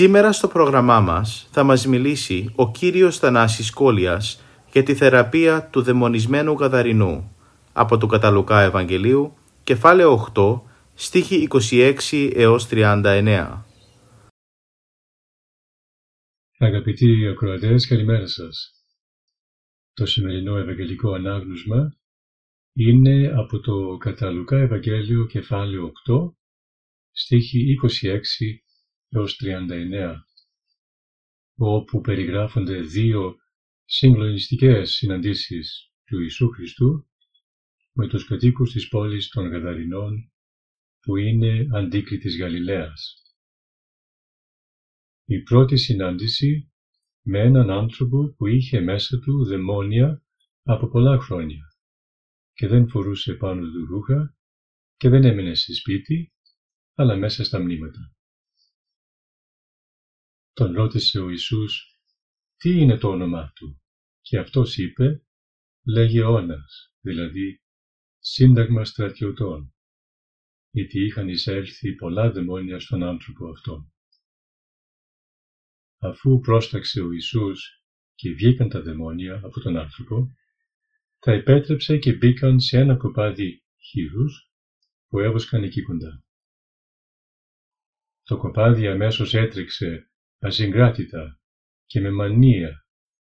Σήμερα στο πρόγραμμά μας θα μας μιλήσει ο κύριος Θανάσης Κόλιας για τη θεραπεία του δαιμονισμένου Γαδαρινού από το Καταλουκά Ευαγγελίου, κεφάλαιο 8, στίχη 26 έως 39. Αγαπητοί ακροατές, καλημέρα σας. Το σημερινό Ευαγγελικό Ανάγνωσμα είναι από το Καταλουκά Ευαγγέλιο κεφάλαιο 8, στίχη 26 έως 39, όπου περιγράφονται δύο συγκλονιστικές συναντήσεις του Ιησού Χριστού με τους κατοίκους της πόλης των Γαδαρινών που είναι αντίκρι της Γαλιλαίας. Η πρώτη συνάντηση με έναν άνθρωπο που είχε μέσα του δαιμόνια από πολλά χρόνια και δεν φορούσε πάνω του ρούχα και δεν έμεινε σε σπίτι αλλά μέσα στα μνήματα. Τον ρώτησε ο Ιησούς τι είναι το όνομά του; Και αυτός είπε λέγε όνας, δηλαδή σύνταγμα στρατιωτών, γιατί είχαν εισέλθει πολλά δαιμόνια στον άνθρωπο αυτόν. Αφού πρόσταξε ο Ιησούς και βγήκαν τα δαιμόνια από τον άνθρωπο, τα επέτρεψε και μπήκαν σε ένα κοπάδι χείρους που έβοσκαν εκεί κοντά. Το κοπάδι αμέσως έτρεξε ασυγκράτητα και με μανία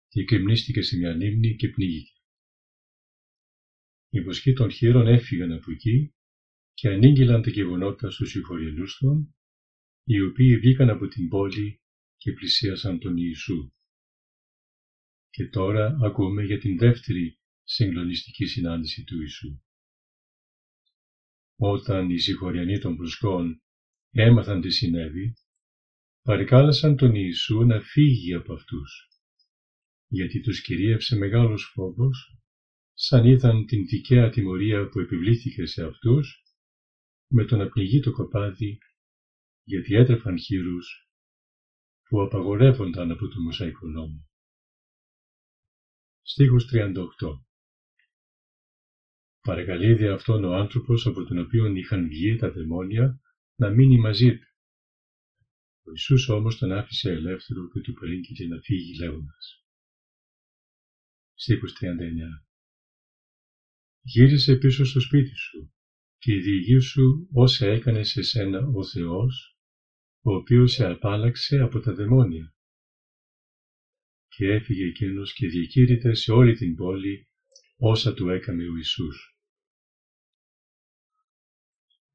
και κρυμνίστηκε σε μια λίμνη και πνίγηκε. Οι βοσκοί των χείρων έφυγαν από εκεί και ανήγγυλαν τα γεγονότα στους συγχωριανούς των, οι οποίοι βγήκαν από την πόλη και πλησίασαν τον Ιησού. Και τώρα ακούμε για την δεύτερη συγκλονιστική συνάντηση του Ιησού. Όταν οι συγχωριανοί των προσκών έμαθαν τι συνέβη, παρικάλεσαν τον Ιησού να φύγει από αυτούς, γιατί τους κυρίευσε μεγάλος φόβος, σαν είδαν την δικαία τιμωρία που επιβλήθηκε σε αυτούς, με το να πνιγεί το κοπάδι, γιατί έτρεφαν χείρους που απαγορεύονταν από το Μωσαϊκό νόμο. Στίχος 38 Παρακαλείδη αυτόν ο άνθρωπος από τον οποίο είχαν βγει τα δαιμόνια να μείνει μαζί του ο Ιησούς όμως τον άφησε ελεύθερο και του περίγγειλε να φύγει λέγοντας. Στίχος 39 Γύρισε πίσω στο σπίτι σου και διηγήσου όσα έκανε σε σένα ο Θεός, ο οποίος σε απάλαξε από τα δαιμόνια. Και έφυγε εκείνος και διακήρυτε σε όλη την πόλη όσα του έκανε ο Ιησούς.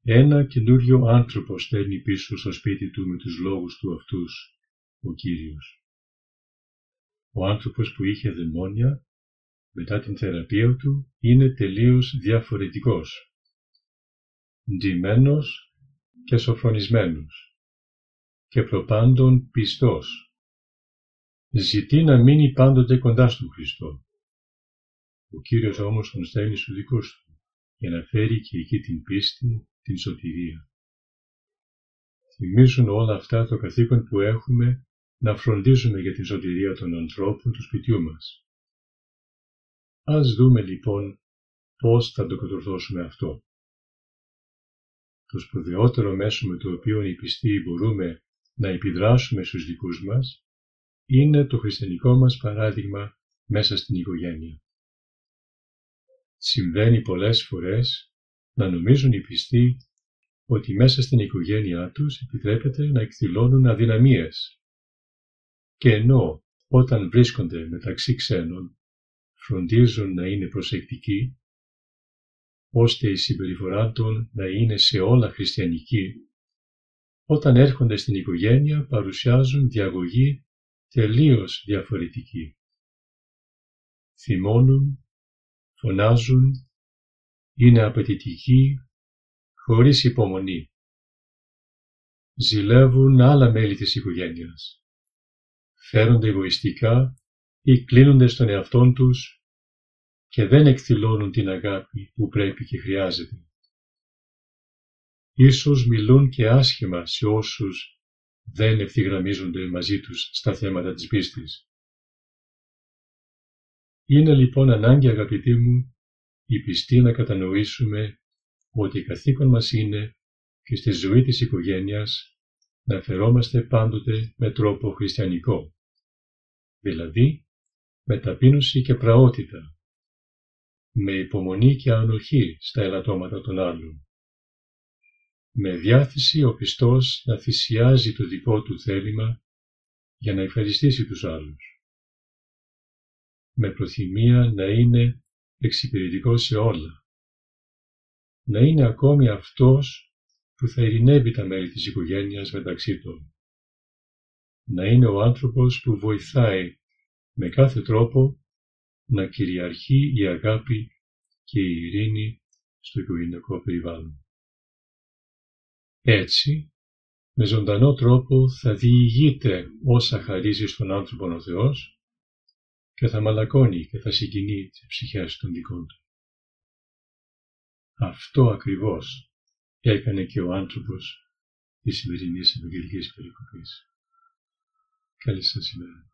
Ένα καινούριο άνθρωπο στέλνει πίσω στο σπίτι του με τους λόγους του αυτούς, ο Κύριος. Ο άνθρωπος που είχε δαιμόνια, μετά την θεραπεία του, είναι τελείως διαφορετικός. Ντυμένος και σοφρονισμένος και προπάντων πιστός. Ζητεί να μείνει πάντοτε κοντά στον Χριστό. Ο Κύριος όμως τον στέλνει στους δικούς του για να φέρει και εκεί την πίστη την σωτηρία. Θυμίζουν όλα αυτά το καθήκον που έχουμε να φροντίζουμε για την σωτηρία των ανθρώπων του σπιτιού μας. Ας δούμε λοιπόν πώς θα το κατορθώσουμε αυτό. Το σπουδαιότερο μέσο με το οποίο οι πιστοί μπορούμε να επιδράσουμε στους δικούς μας είναι το χριστιανικό μας παράδειγμα μέσα στην οικογένεια. Συμβαίνει πολλές φορές να νομίζουν οι πιστοί ότι μέσα στην οικογένειά τους επιτρέπεται να εκδηλώνουν αδυναμίες. Και ενώ όταν βρίσκονται μεταξύ ξένων φροντίζουν να είναι προσεκτικοί, ώστε η συμπεριφορά των να είναι σε όλα χριστιανική, όταν έρχονται στην οικογένεια παρουσιάζουν διαγωγή τελείως διαφορετικοί. Θυμώνουν, φωνάζουν, είναι απαιτητικοί, χωρίς υπομονή. Ζηλεύουν άλλα μέλη της οικογένειας. Φέρονται εγωιστικά ή κλείνονται στον εαυτόν τους και δεν εκδηλώνουν την αγάπη που πρέπει και χρειάζεται. Ίσως μιλούν και άσχημα σε όσους δεν ευθυγραμμίζονται μαζί τους στα θέματα της πίστης. Είναι λοιπόν ανάγκη αγαπητοί μου οι πιστοί να κατανοήσουμε ότι καθήκον μας είναι και στη ζωή της οικογένειας να φερόμαστε πάντοτε με τρόπο χριστιανικό, δηλαδή με ταπείνωση και πραότητα, με υπομονή και ανοχή στα ελαττώματα των άλλων, με διάθεση ο πιστός να θυσιάζει το δικό του θέλημα για να ευχαριστήσει τους άλλους, με προθυμία να είναι εξυπηρετικός σε όλα, να είναι ακόμη αυτός που θα ειρηνεύει τα μέλη της οικογένειας μεταξύ των, να είναι ο άνθρωπος που βοηθάει με κάθε τρόπο να κυριαρχεί η αγάπη και η ειρήνη στο οικογενειακό περιβάλλον. Έτσι, με ζωντανό τρόπο θα διηγείται όσα χαρίζει στον άνθρωπο ο Θεός και θα μαλακώνει και θα συγκινεί τις ψυχές των δικών του. Αυτό ακριβώς έκανε και ο άνθρωπος της σημερινής Ευαγγελικής Περικοπής. Καλή σας ημέρα.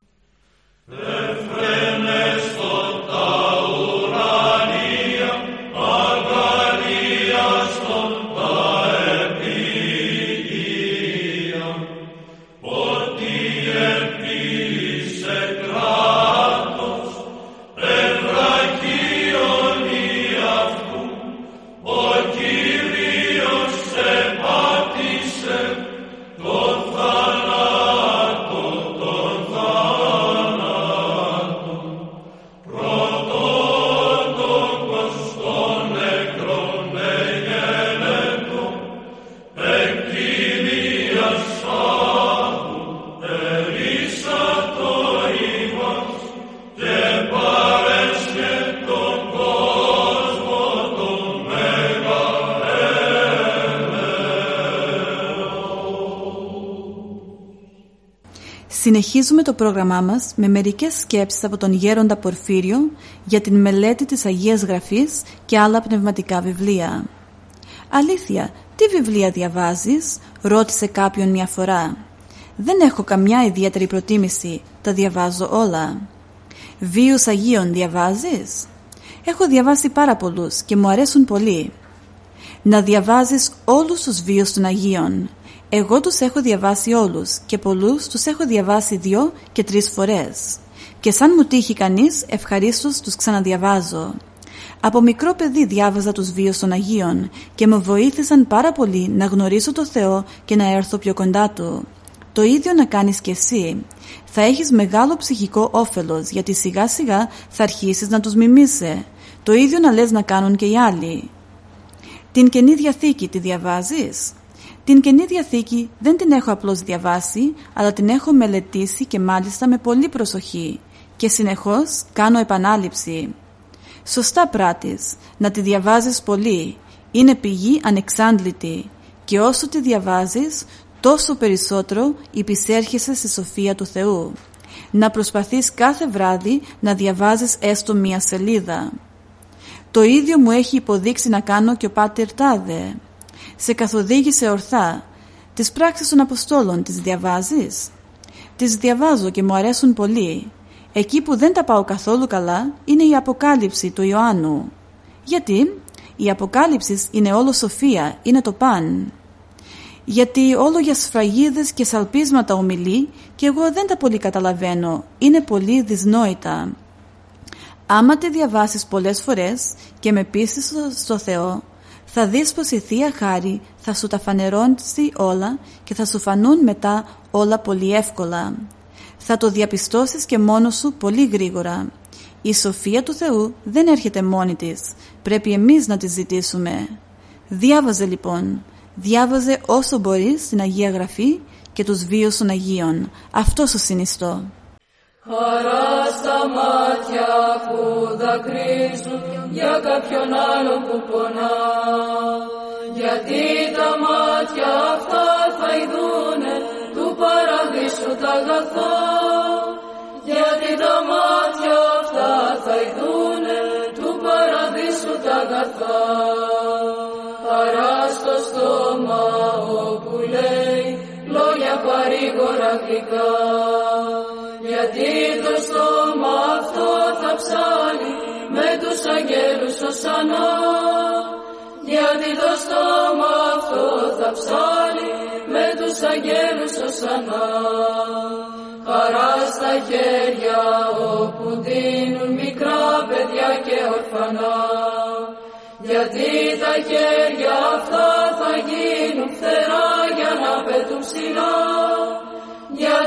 Συνεχίζουμε το πρόγραμμά μας με μερικές σκέψεις από τον Γέροντα Πορφύριο για την μελέτη της Αγίας Γραφής και άλλα πνευματικά βιβλία. «Αλήθεια, τι βιβλία διαβάζεις» ρώτησε κάποιον μια φορά. «Δεν έχω καμιά ιδιαίτερη προτίμηση, τα διαβάζω όλα». «Βίους Αγίων διαβάζεις» «Έχω διαβάσει πάρα πολλούς και μου αρέσουν πολύ». «Να διαβάζεις όλους τους βίους των Αγίων» Εγώ τους έχω διαβάσει όλους και πολλούς τους έχω διαβάσει δυο και τρεις φορές. Και σαν μου τύχει κανείς, ευχαρίστως τους ξαναδιαβάζω. Από μικρό παιδί διάβαζα τους βίους των Αγίων και με βοήθησαν πάρα πολύ να γνωρίσω το Θεό και να έρθω πιο κοντά Του. Το ίδιο να κάνεις και εσύ. Θα έχεις μεγάλο ψυχικό όφελος γιατί σιγά σιγά θα αρχίσεις να τους μιμήσει. Το ίδιο να λες να κάνουν και οι άλλοι. Την Καινή Διαθήκη τη διαβάζεις; Την Καινή Διαθήκη δεν την έχω απλώς διαβάσει, αλλά την έχω μελετήσει και μάλιστα με πολύ προσοχή και συνεχώς κάνω επανάληψη. Σωστά πράτης, να τη διαβάζεις πολύ, είναι πηγή ανεξάντλητη και όσο τη διαβάζεις τόσο περισσότερο υπησέρχεσαι στη σοφία του Θεού. Να προσπαθείς κάθε βράδυ να διαβάζεις έστω μία σελίδα. Το ίδιο μου έχει υποδείξει να κάνω και ο Πάτερ Τάδε σε καθοδήγησε ορθά. Τις πράξεις των Αποστόλων τις διαβάζεις; Τις διαβάζω και μου αρέσουν πολύ. Εκεί που δεν τα πάω καθόλου καλά είναι η Αποκάλυψη του Ιωάννου. Γιατί; Η Αποκάλυψης είναι όλο σοφία, είναι το παν. Γιατί όλο για σφραγίδες και σαλπίσματα ομιλεί και εγώ δεν τα πολύ καταλαβαίνω, είναι πολύ δυσνόητα. Άμα τη διαβάσεις πολλές φορές και με πείσεις στο Θεό, θα δεις πως η Θεία Χάρη θα σου τα φανερώνει όλα και θα σου φανούν μετά όλα πολύ εύκολα. Θα το διαπιστώσεις και μόνος σου πολύ γρήγορα. Η σοφία του Θεού δεν έρχεται μόνη της. Πρέπει εμείς να τη ζητήσουμε. Διάβαζε λοιπόν. Διάβαζε όσο μπορείς στην Αγία Γραφή και τους βίους των Αγίων. Αυτό σου συνιστώ. Χαρά στα μάτια που δακρύζουν για κάποιον άλλο που πονά. Γιατί τα μάτια αυτά θα ειδούνε του παραδείσου τα αγαθά. Γιατί τα μάτια αυτά θα ειδούνε του παραδείσου τα αγαθά. Χαρά στο στόμα όπου λέει λόγια παρήγορα γλυκά. Γιατί το στόμα αυτό θα ψάλει με τους αγγέλους οσανά. Γιατί το στόμα αυτό θα ψάλει με τους αγγέλους οσανά. Χαρά στα χέρια όπου δίνουν μικρά παιδιά και ορφανά. Γιατί τα χέρια αυτά θα γίνουν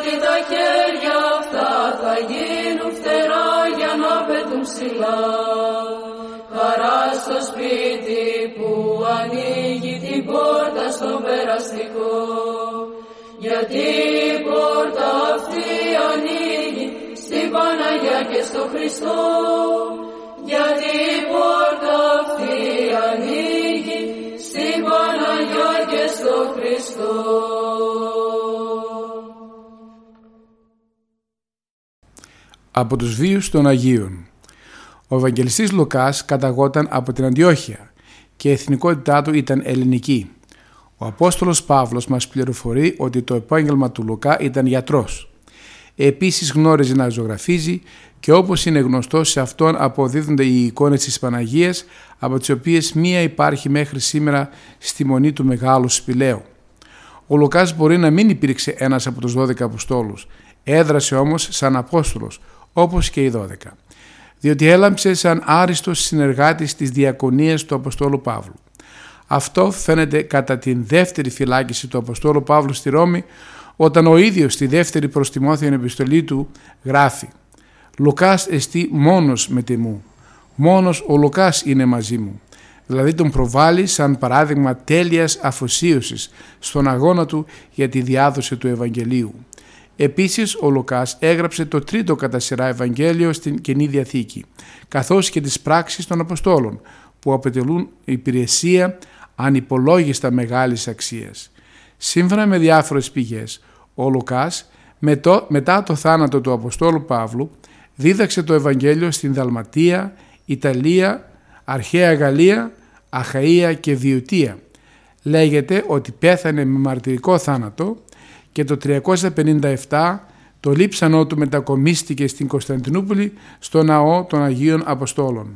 Γιατί τα χέρια αυτά θα γίνουν φτερά για να πετούν ψηλά. Χαρά στο σπίτι που ανοίγει την πόρτα στον περαστικό. Γιατί η πόρτα αυτή ανοίγει στην Παναγιά και στο Χριστό. Γιατί η πόρτα αυτή ανοίγει στην Παναγιά και στο Χριστό. Από τους βίους των Αγίων Ο Ευαγγελιστής Λουκάς καταγόταν από την Αντιόχεια και η εθνικότητά του ήταν ελληνική. Ο Απόστολος Παύλος μας πληροφορεί ότι το επάγγελμα του Λουκά ήταν γιατρός. Επίσης γνώριζε να ζωγραφίζει και όπως είναι γνωστό σε αυτόν αποδίδονται οι εικόνες της Παναγίας από τις οποίες μία υπάρχει μέχρι σήμερα στη μονή του Μεγάλου Σπηλαίου. Ο Λουκάς μπορεί να μην υπήρξε ένας από τους 12 Αποστόλους, έδρασε όμως σαν Απόστολος όπως και οι 12 διότι έλαμψε σαν άριστος συνεργάτης της διακονίας του Αποστόλου Παύλου. Αυτό φαίνεται κατά την δεύτερη φυλάκιση του Αποστόλου Παύλου στη Ρώμη όταν ο ίδιος στη δεύτερη προς Τιμόθεων επιστολή του γράφει «Λουκάς εστί μόνος με τιμού, μόνος ο Λουκάς είναι μαζί μου». Δηλαδή τον προβάλλει σαν παράδειγμα τέλειας αφοσίωσης στον αγώνα του για τη διάδοση του Ευαγγελίου. Επίσης ο Λουκάς έγραψε το τρίτο κατά σειρά Ευαγγέλιο στην Καινή Διαθήκη, καθώς και τις πράξεις των Αποστόλων, που αποτελούν υπηρεσία ανυπολόγιστα μεγάλης αξίας. Σύμφωνα με διάφορες πηγές, ο Λουκάς μετά το θάνατο του Αποστόλου Παύλου δίδαξε το Ευαγγέλιο στην Δαλματία, Ιταλία, Αρχαία Γαλλία, Αχαΐα και Βιωτία. Λέγεται ότι πέθανε με μαρτυρικό θάνατο και το 357 το λείψανό του μετακομίστηκε στην Κωνσταντινούπολη στο ναό των Αγίων Αποστόλων.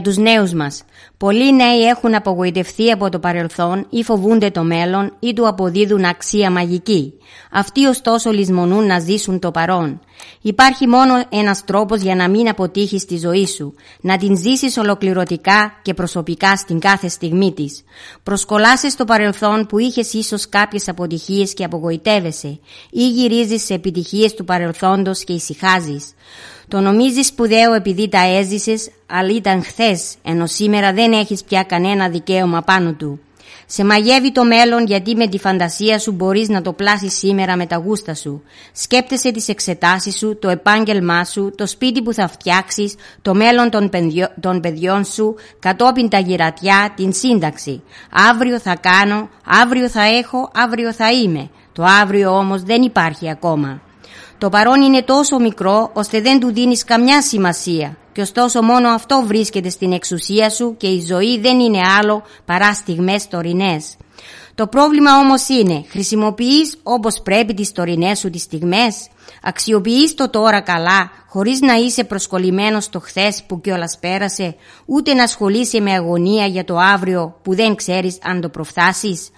Για τους νέους μας. Πολλοί νέοι έχουν απογοητευτεί από το παρελθόν ή φοβούνται το μέλλον ή του αποδίδουν αξία μαγική. Αυτοί ωστόσο λησμονούν να ζήσουν το παρόν. Υπάρχει μόνο ένας τρόπος για να μην αποτύχεις τη ζωή σου, να την ζήσεις ολοκληρωτικά και προσωπικά στην κάθε στιγμή της. Προσκολάσαι στο παρελθόν που είχες ίσως κάποιες αποτυχίες και απογοητεύεσαι ή γυρίζεις σε επιτυχίες του παρελθόντος και ησυχάζεις. Το νομίζεις σπουδαίο επειδή τα έζησες, αλλά ήταν χθες, ενώ σήμερα δεν έχεις πια κανένα δικαίωμα πάνω του. Σε μαγεύει το μέλλον γιατί με τη φαντασία σου μπορείς να το πλάσεις σήμερα με τα γούστα σου. Σκέπτεσαι τις εξετάσεις σου, το επάγγελμά σου, το σπίτι που θα φτιάξεις, το μέλλον των, των παιδιών σου, κατόπιν τα γυρατιά, την σύνταξη. Αύριο θα κάνω, αύριο θα έχω, αύριο θα είμαι. Το αύριο όμως δεν υπάρχει ακόμα. Το παρόν είναι τόσο μικρό ώστε δεν του δίνεις καμιά σημασία και ωστόσο μόνο αυτό βρίσκεται στην εξουσία σου και η ζωή δεν είναι άλλο παρά στιγμές τωρινές. Το πρόβλημα όμως είναι, χρησιμοποιείς όπως πρέπει τις τωρινές σου τις στιγμές, αξιοποιείς το τώρα καλά, χωρίς να είσαι προσκολλημένος στο χθες που κιόλας πέρασε, ούτε να ασχολείσαι με αγωνία για το αύριο που δεν ξέρεις αν το προφθάσεις.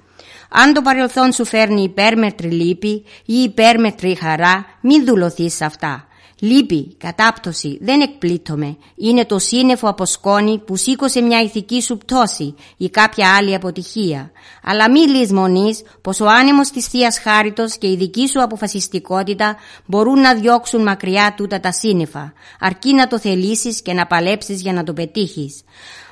Αν το παρελθόν σου φέρνει υπέρμετρη λύπη ή υπέρμετρη χαρά, μην δουλωθείς σε αυτά. Λύπη, κατάπτωση, δεν εκπλήττομαι. Είναι το σύννεφο από σκόνη που σήκωσε μια ηθική σου πτώση ή κάποια άλλη αποτυχία. Αλλά μη λησμονείς πως ο άνεμος της θείας Χάριτος και η δική σου αποφασιστικότητα μπορούν να διώξουν μακριά τούτα τα σύννεφα, αρκεί να το θελήσεις και να παλέψεις για να το πετύχεις.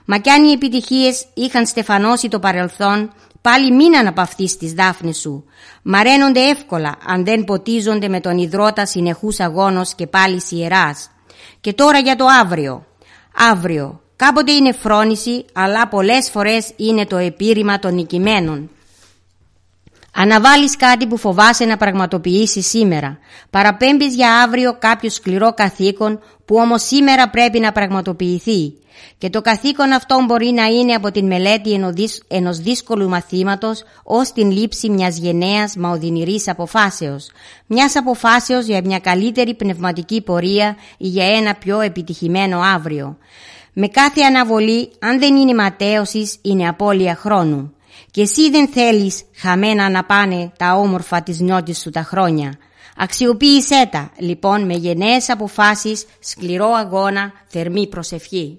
Μα κι αν οι επιτυχίες είχαν στεφανώσει το παρελθόν, Πάλι μην αναπαυθείς τις δάφνες σου. Μαραίνονται εύκολα αν δεν ποτίζονται με τον υδρότα συνεχούς αγώνος και πάλι σιεράς. Και τώρα για το αύριο. Αύριο. Κάποτε είναι φρόνηση, αλλά πολλές φορές είναι το επίρρημα των νικημένων. Αναβάλεις κάτι που φοβάσαι να πραγματοποιήσεις σήμερα. Παραπέμπεις για αύριο κάποιο σκληρό καθήκον που όμως σήμερα πρέπει να πραγματοποιηθεί. Και το καθήκον αυτό μπορεί να είναι από την μελέτη ενός δύσκολου μαθήματος ως την λήψη μιας γενναίας μα οδυνηρής αποφάσεως. Μιας αποφάσεως για μια καλύτερη πνευματική πορεία ή για ένα πιο επιτυχημένο αύριο. Με κάθε αναβολή, αν δεν είναι ματέωσης, είναι απώλεια χρόνου. Και εσύ δεν θέλεις χαμένα να πάνε τα όμορφα της νιώτης σου τα χρόνια. Αξιοποίησέ τα, λοιπόν, με γενναίες αποφάσεις, σκληρό αγώνα, θερμή προσευχή.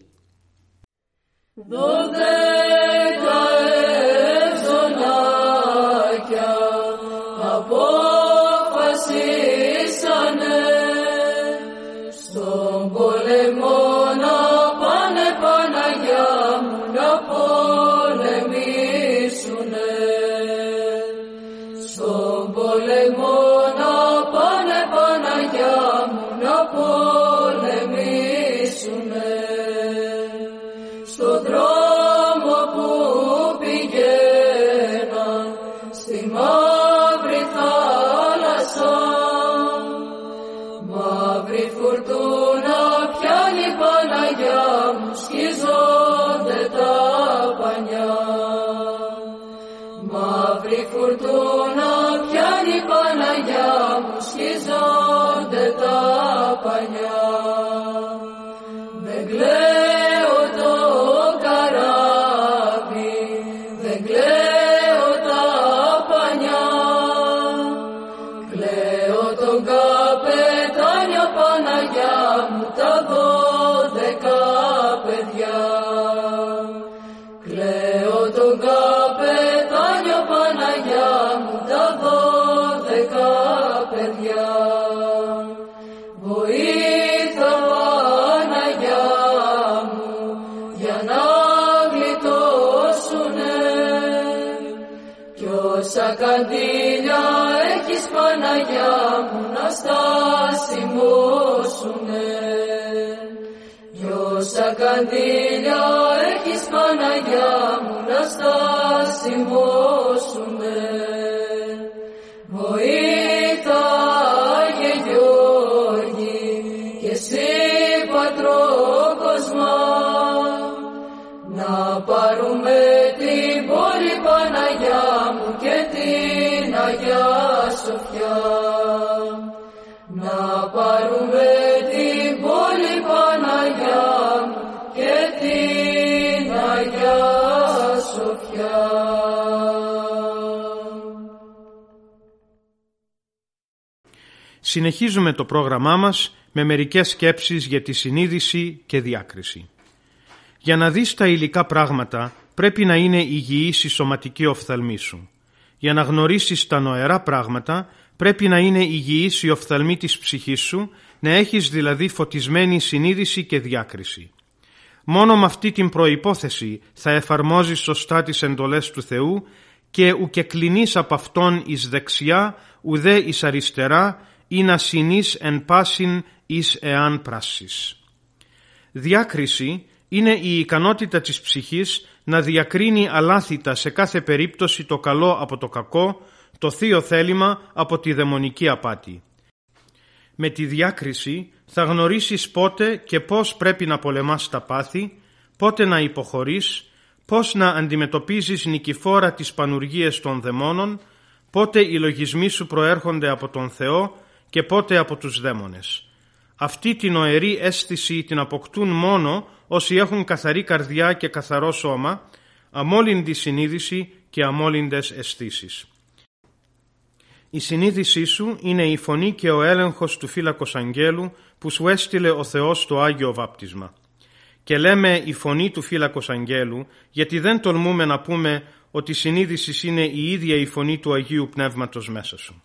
Good. Senhor. Συνεχίζουμε το πρόγραμμά μας με μερικές σκέψεις για τη συνείδηση και διάκριση. Για να δεις τα υλικά πράγματα πρέπει να είναι υγιής η σωματική οφθαλμή σου. Για να γνωρίσεις τα νοερά πράγματα πρέπει να είναι υγιής η οφθαλμή της ψυχής σου, να έχεις δηλαδή φωτισμένη συνείδηση και διάκριση. Μόνο με αυτή την προϋπόθεση θα εφαρμόζεις σωστά τις εντολές του Θεού και ουκε κλεινείς από Αυτόν εις δεξιά, ουδέ εις αριστερά, ή να συνείς εν πάσιν εις εάν πράσις. Διάκριση είναι η ικανότητα της ψυχής να διακρίνει αλάθητα σε κάθε περίπτωση το καλό από το κακό, το θείο θέλημα από τη δαιμονική απάτη. Με τη διάκριση θα γνωρίσεις πότε και πώς πρέπει να πολεμάς τα πάθη, πότε να υποχωρείς, πώς να αντιμετωπίζεις νικηφόρα τις πανουργίες των δαιμόνων, πότε οι λογισμοί σου προέρχονται από τον Θεό και πότε από τους δαίμονες. Αυτή την οερή αίσθηση την αποκτούν μόνο όσοι έχουν καθαρή καρδιά και καθαρό σώμα, αμόλυντη συνείδηση και αμόλυντες αισθήσεις. Η συνείδησή σου είναι η φωνή και ο έλεγχος του φύλακος αγγέλου που σου έστειλε ο Θεός στο Άγιο Βάπτισμα. Και λέμε η φωνή του φύλακος αγγέλου γιατί δεν τολμούμε να πούμε ότι η συνείδησης είναι η ίδια η φωνή του Αγίου Πνεύματος μέσα σου.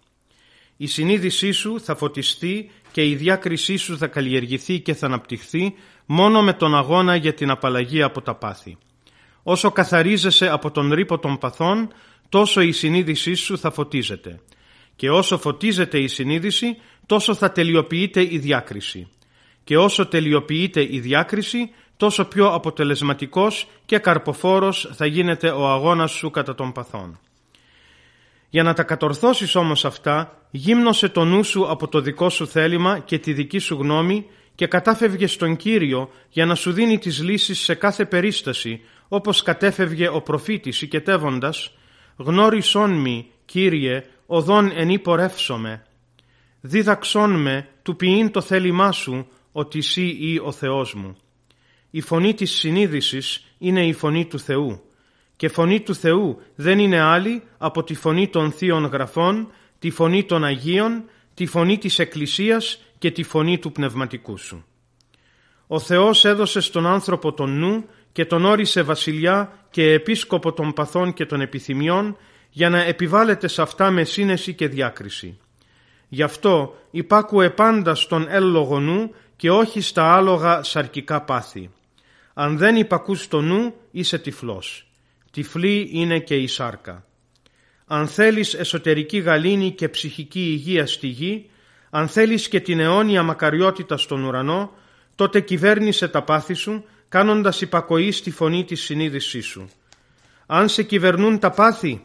Η συνείδησή σου θα φωτιστεί και η διάκρισή σου θα καλλιεργηθεί και θα αναπτυχθεί μόνο με τον αγώνα για την απαλλαγή από τα πάθη. Όσο καθαρίζεσαι από τον ρήπο των παθών, τόσο η συνείδησή σου θα φωτίζεται. Και όσο φωτίζεται η συνείδηση, τόσο θα τελειοποιείται η διάκριση. Και όσο τελειοποιείται η διάκριση, τόσο πιο αποτελεσματικός και καρποφόρος θα γίνεται ο αγώνας σου κατά των παθών. Για να τα κατορθώσεις όμως αυτά, γύμνωσε το νου σου από το δικό σου θέλημα και τη δική σου γνώμη και κατάφευγε στον Κύριο για να σου δίνει τις λύσεις σε κάθε περίσταση, όπως κατέφευγε ο προφήτης οικετεύοντας «Γνώρισόν μη, Κύριε, οδόν εν πορεύσομαι. Δίδαξόν με του ποιήν το θέλημά σου, ότι εσύ ή ο Θεός μου». Η φωνή της συνείδησης είναι η φωνή του Θεού και φωνή του Θεού δεν είναι άλλη από τη φωνή των Θείων Γραφών, τη φωνή των Αγίων, τη φωνή της Εκκλησίας και τη φωνή του Πνευματικού Σου. Ο Θεός έδωσε στον άνθρωπο τον νου και τον όρισε βασιλιά και επίσκοπο των παθών και των επιθυμιών για να επιβάλλεται σε αυτά με σύνεση και διάκριση. Γι' αυτό υπάκουε πάντα στον έλογο νου και όχι στα άλογα σαρκικά πάθη. Αν δεν υπακούς το νου είσαι τυφλός. Τυφλή είναι και η σάρκα. Αν θέλεις εσωτερική γαλήνη και ψυχική υγεία στη γη, αν θέλεις και την αιώνια μακαριότητα στον ουρανό, τότε κυβέρνησε τα πάθη σου, κάνοντας υπακοή στη φωνή της συνείδησής σου. Αν σε κυβερνούν τα πάθη,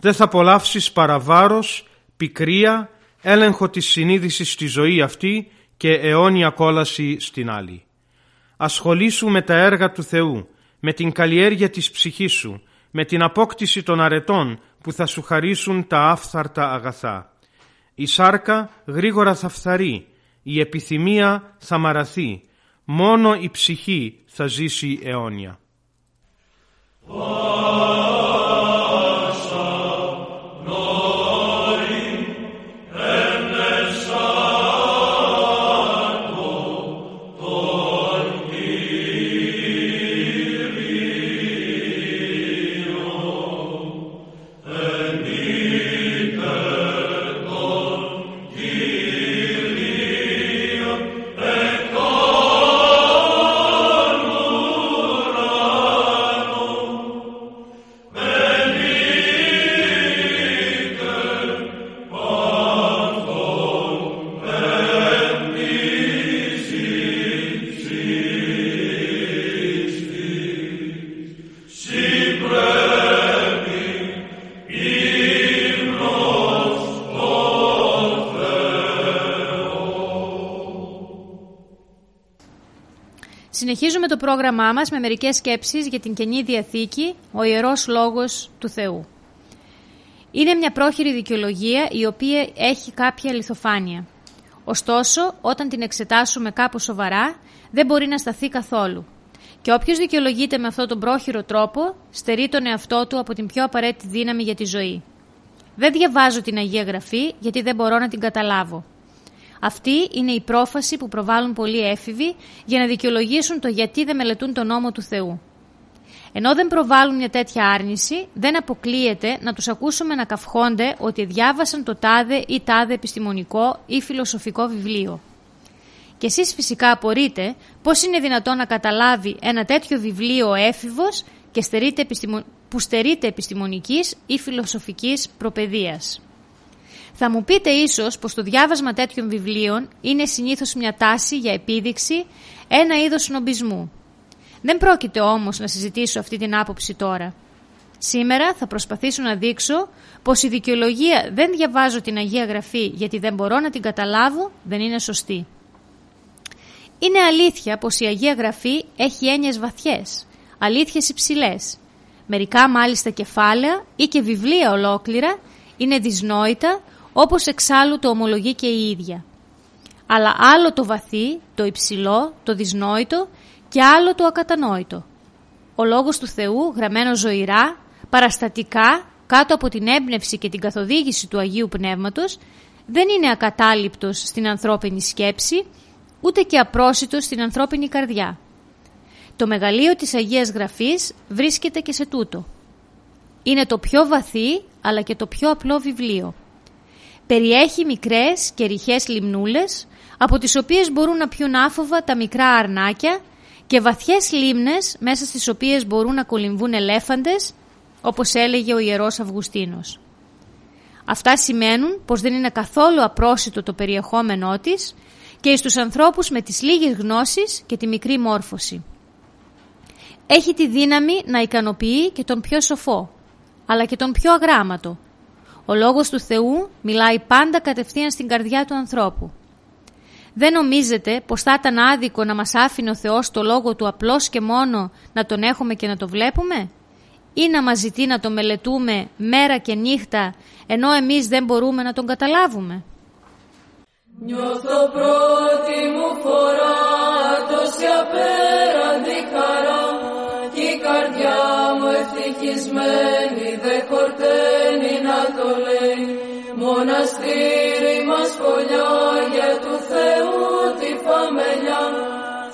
δεν θα απολαύσεις παραβάρος, πικρία, έλεγχο της συνείδησης στη ζωή αυτή και αιώνια κόλαση στην άλλη. Ασχολήσου με τα έργα του Θεού, με την καλλιέργεια της ψυχής σου, με την απόκτηση των αρετών που θα σου χαρίσουν τα άφθαρτα αγαθά. Η σάρκα γρήγορα θα φθαρεί, η επιθυμία θα μαραθεί, μόνο η ψυχή θα ζήσει αιώνια. Πρόγραμμά μας με μερικές σκέψεις για την Καινή Διαθήκη, ο Ιερός Λόγος του Θεού. Είναι μια πρόχειρη δικαιολογία η οποία έχει κάποια αληθοφάνεια. Ωστόσο, όταν την εξετάσουμε κάπως σοβαρά, δεν μπορεί να σταθεί καθόλου. Και όποιος δικαιολογείται με αυτόν τον πρόχειρο τρόπο, στερεί τον εαυτό του από την πιο απαραίτητη δύναμη για τη ζωή. Δεν διαβάζω την Αγία Γραφή γιατί δεν μπορώ να την καταλάβω. Αυτή είναι η πρόφαση που προβάλλουν πολλοί έφηβοι για να δικαιολογήσουν το γιατί δεν μελετούν τον νόμο του Θεού. Ενώ δεν προβάλλουν μια τέτοια άρνηση, δεν αποκλείεται να τους ακούσουμε να καυχόνται ότι διάβασαν το τάδε ή τάδε επιστημονικό ή φιλοσοφικό βιβλίο. Και εσείς φυσικά απορείτε πώς είναι δυνατόν να καταλάβει ένα τέτοιο βιβλίο ο έφηβος και στερείται που στερείται επιστημονικής ή φιλοσοφικής προπαιδείας. Θα μου πείτε ίσως πως το διάβασμα τέτοιων βιβλίων είναι συνήθως μια τάση για επίδειξη, ένα είδος νομπισμού. Δεν πρόκειται όμως να συζητήσω αυτή την άποψη τώρα. Σήμερα θα προσπαθήσω να δείξω πως η δικαιολογία δεν διαβάζω την Αγία Γραφή γιατί δεν μπορώ να την καταλάβω δεν είναι σωστή. Είναι αλήθεια πως η Αγία Γραφή έχει έννοιες βαθιές, αλήθειες υψηλές. Μερικά μάλιστα κεφάλαια ή και βιβλία ολόκληρα είναι δυσνόητα όπως εξάλλου το ομολογεί και η ίδια. Αλλά άλλο το βαθύ, το υψηλό, το δυσνόητο και άλλο το ακατανόητο. Ο Λόγος του Θεού, γραμμένο ζωηρά, παραστατικά, κάτω από την έμπνευση και την καθοδήγηση του Αγίου Πνεύματος, δεν είναι ακατάληπτος στην ανθρώπινη σκέψη, ούτε και απρόσιτος στην ανθρώπινη καρδιά. Το μεγαλείο της Αγίας Γραφής βρίσκεται και σε τούτο. Είναι το πιο βαθύ, αλλά και το πιο απλό βιβλίο. Περιέχει μικρές και ρηχές λιμνούλες, από τις οποίες μπορούν να πιούν άφοβα τα μικρά αρνάκια και βαθιές λίμνες μέσα στις οποίες μπορούν να κολυμβούν ελέφαντες, όπως έλεγε ο Ιερός Αυγουστίνος. Αυτά σημαίνουν πως δεν είναι καθόλου απρόσιτο το περιεχόμενό της και στους ανθρώπους με τις λίγες γνώσεις και τη μικρή μόρφωση. Έχει τη δύναμη να ικανοποιεί και τον πιο σοφό, αλλά και τον πιο αγράμματο. Ο λόγος του Θεού μιλάει πάντα κατευθείαν στην καρδιά του ανθρώπου. Δεν νομίζετε πως θα ήταν άδικο να μας άφηνε ο Θεός το λόγο του απλώς και μόνο να τον έχουμε και να το βλέπουμε; Ή να μας ζητεί να το μελετούμε μέρα και νύχτα ενώ εμείς δεν μπορούμε να τον καταλάβουμε; Νιώθω πρώτη μου φορά τόση απέραντη χαρά μοναστήρι μας για του Θεού τη φαμελιά.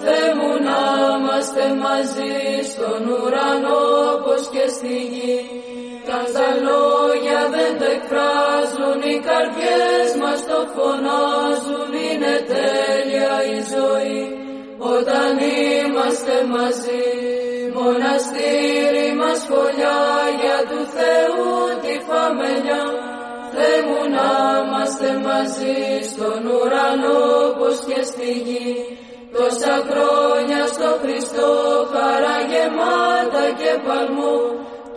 Θεέ μου να είμαστε μαζί στον ουρανό πως και στη γη. Τα λόγια δεν το εκφράζουν, οι καρδιές μας το φωνάζουν, είναι τέλεια η ζωή όταν είμαστε μαζί. Μοναστήρι μας φωλιά για του Θεού τη φαμελιά, Θεέ μου να είμαστε μαζί στον ουρανό πως και στη γη. Τόσα χρόνια στο Χριστό χαρά γεμάτα και παλμό.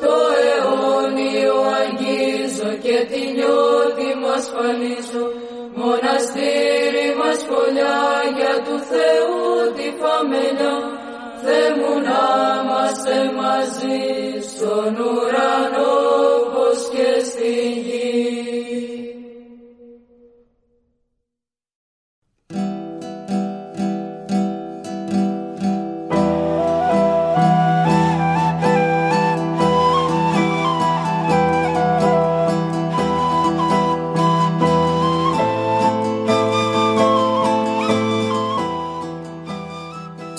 Το αιώνιο αγγίζω και τη νιώτη μου ασφαλίζω μοναστήρι μας φωλιά για του Θεού τη φαμελιά Θεέ μου να είμαστε μαζί στον ουρανό